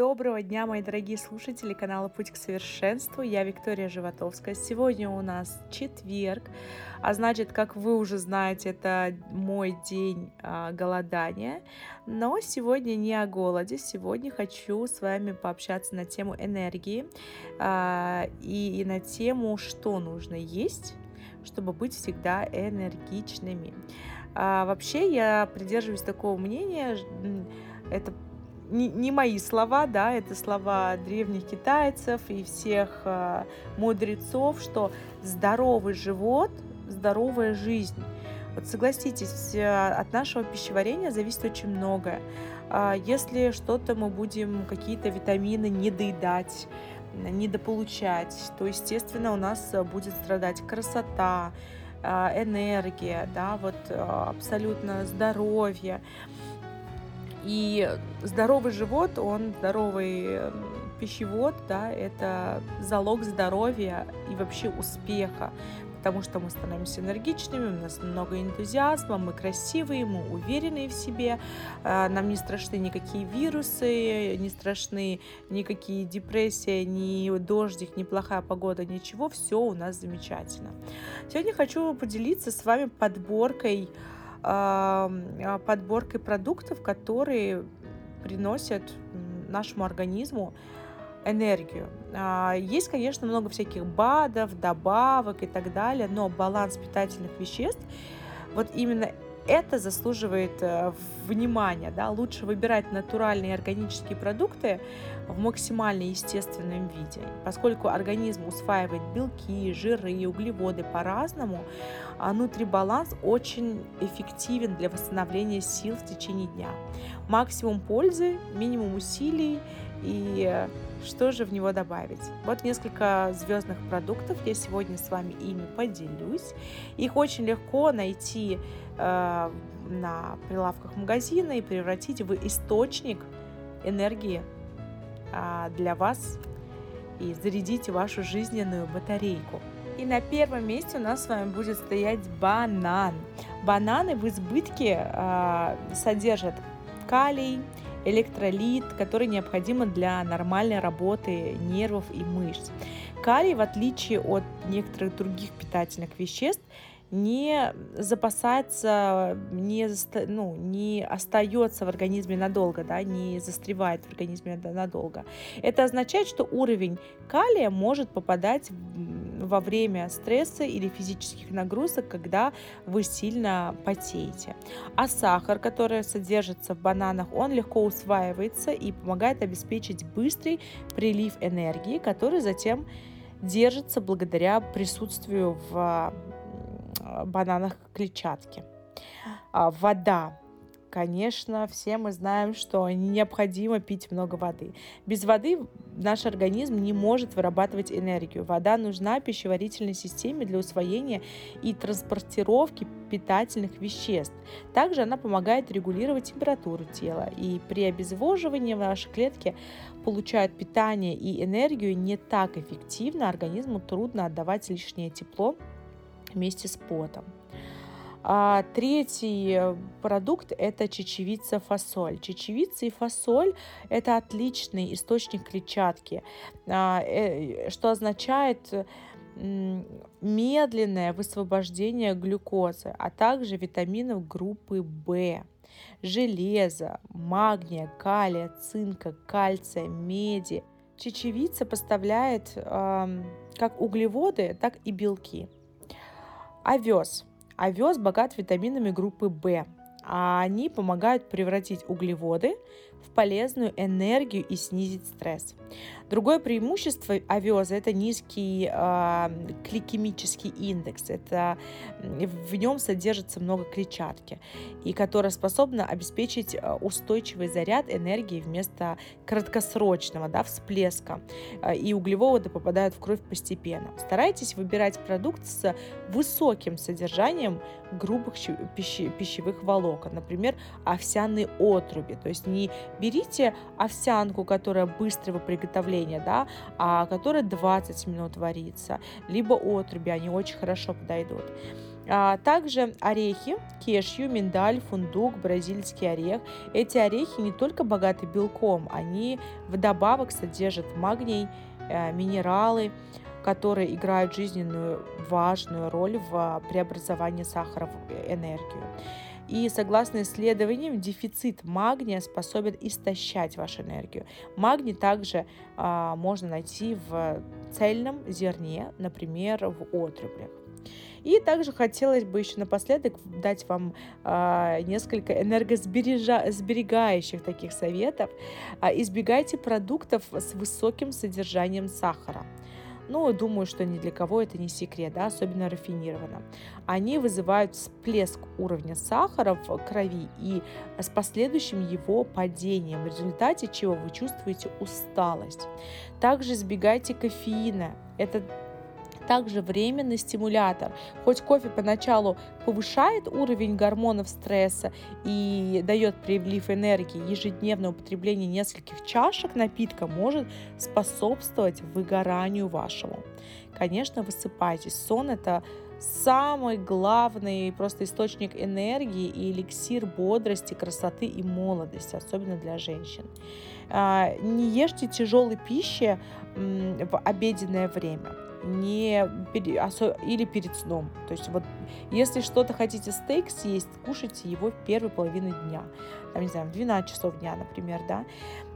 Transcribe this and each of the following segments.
Доброго дня, мои дорогие слушатели канала Путь к совершенству. Я Виктория Животовская. Сегодня у нас четверг, а значит, как вы уже знаете, это мой день а, голодания. Но сегодня не о голоде. Сегодня хочу с вами пообщаться на тему энергии а, и, и на тему, что нужно есть, чтобы быть всегда энергичными. А, вообще я придерживаюсь такого мнения. Это не, не мои слова, да, это слова древних китайцев и всех э, мудрецов, что здоровый живот, здоровая жизнь. Вот согласитесь, от нашего пищеварения зависит очень многое. А если что-то мы будем, какие-то витамины недоедать, недополучать, то, естественно, у нас будет страдать красота, э, энергия, да, вот э, абсолютно здоровье. И здоровый живот, он здоровый эм, пищевод, да, это залог здоровья и вообще успеха, потому что мы становимся энергичными, у нас много энтузиазма, мы красивые, мы уверенные в себе, э, нам не страшны никакие вирусы, не страшны никакие депрессии, ни дождик, ни плохая погода, ничего, все у нас замечательно. Сегодня хочу поделиться с вами подборкой а, подборкой продуктов, которые приносят нашему организму энергию. А, есть, конечно, много всяких БАДов, добавок и так далее, но баланс питательных веществ, вот именно это заслуживает э, внимания. Да? Лучше выбирать натуральные органические продукты в максимально естественном виде. Поскольку организм усваивает белки, жиры и углеводы по-разному, а нутрибаланс очень эффективен для восстановления сил в течение дня. Максимум пользы, минимум усилий и что же в него добавить? Вот несколько звездных продуктов, я сегодня с вами ими поделюсь. Их очень легко найти э, на прилавках магазина и превратить в источник энергии э, для вас и зарядить вашу жизненную батарейку. И на первом месте у нас с вами будет стоять банан. Бананы в избытке э, содержат калий, электролит, который необходим для нормальной работы нервов и мышц. Калий, в отличие от некоторых других питательных веществ, не запасается, не, ну, не остается в организме надолго, да, не застревает в организме надолго. Это означает, что уровень калия может попадать во время стресса или физических нагрузок, когда вы сильно потеете. А сахар, который содержится в бананах, он легко усваивается и помогает обеспечить быстрый прилив энергии, который затем держится благодаря присутствию в бананах клетчатки. А, вода. Конечно, все мы знаем, что необходимо пить много воды. Без воды наш организм не может вырабатывать энергию. Вода нужна пищеварительной системе для усвоения и транспортировки питательных веществ. Также она помогает регулировать температуру тела. И при обезвоживании наши клетки получают питание и энергию не так эффективно. Организму трудно отдавать лишнее тепло вместе с потом. А третий продукт – это чечевица фасоль. Чечевица и фасоль – это отличный источник клетчатки, а, э, что означает медленное высвобождение глюкозы, а также витаминов группы В, железа, магния, калия, цинка, кальция, меди. Чечевица поставляет э, как углеводы, так и белки. Овес. Овес богат витаминами группы В, а они помогают превратить углеводы в полезную энергию и снизить стресс. Другое преимущество овеза – это низкий э, гликемический индекс. Это, в нем содержится много клетчатки, и которая способна обеспечить а, устойчивый заряд энергии вместо краткосрочного да, всплеска. А, и углеводы попадают в кровь постепенно. Старайтесь выбирать продукт с высоким содержанием грубых пищевых волокон, например, овсяные отруби. То есть не берите овсянку, которая быстрого приготовления, да, а которая 20 минут варится, либо отруби, они очень хорошо подойдут. А также орехи, кешью, миндаль, фундук, бразильский орех. Эти орехи не только богаты белком, они вдобавок содержат магний, э, минералы, которые играют жизненную важную роль в преобразовании сахара в энергию. И согласно исследованиям, дефицит магния способен истощать вашу энергию. Магний также а, можно найти в цельном зерне, например, в отрублях. И также хотелось бы еще напоследок дать вам э, несколько энергосберегающих таких советов. Э, избегайте продуктов с высоким содержанием сахара. Ну, думаю, что ни для кого это не секрет, да, особенно рафинированно. Они вызывают всплеск уровня сахара в крови и с последующим его падением, в результате чего вы чувствуете усталость. Также избегайте кофеина. Это также временный стимулятор. Хоть кофе поначалу повышает уровень гормонов стресса и дает прилив энергии, ежедневное употребление нескольких чашек напитка может способствовать выгоранию вашему. Конечно, высыпайтесь. Сон – это самый главный просто источник энергии и эликсир бодрости, красоты и молодости, особенно для женщин. А, не ешьте тяжелой пищи в обеденное время не или перед сном. То есть вот если что-то хотите стейк съесть, кушайте его в первой половине дня. Там, не знаю, в 12 часов дня, например, да.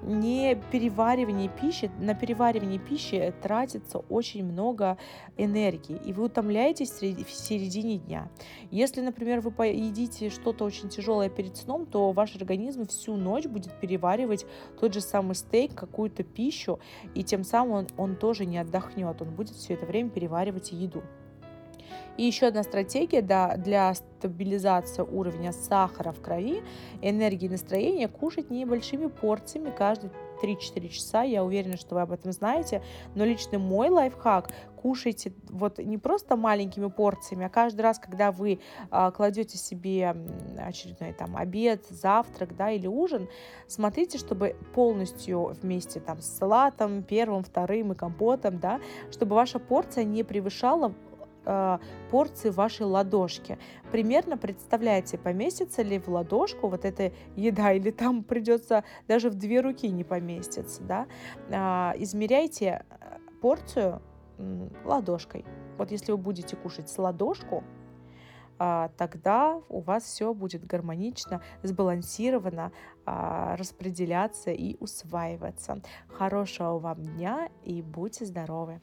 Не переваривание пищи, на переваривание пищи тратится очень много энергии, и вы утомляетесь в середине дня. Если, например, вы поедите что-то очень тяжелое перед сном, то ваш организм всю ночь будет переваривать тот же самый стейк, какую-то пищу, и тем самым он, он тоже не отдохнет, он будет все это время переваривать еду. И еще одна стратегия да, для стабилизации уровня сахара в крови, энергии настроения – кушать небольшими порциями каждые 3-4 часа. Я уверена, что вы об этом знаете. Но лично мой лайфхак – кушайте вот не просто маленькими порциями, а каждый раз, когда вы а, кладете себе очередной там обед, завтрак, да, или ужин, смотрите, чтобы полностью вместе там с салатом, первым, вторым и компотом, да, чтобы ваша порция не превышала э, порции вашей ладошки. Примерно представляете, поместится ли в ладошку вот эта еда, или там придется даже в две руки не поместиться. Да? Э, измеряйте порцию ладошкой. Вот если вы будете кушать с ладошку, а, тогда у вас все будет гармонично, сбалансировано, а, распределяться и усваиваться. Хорошего вам дня и будьте здоровы!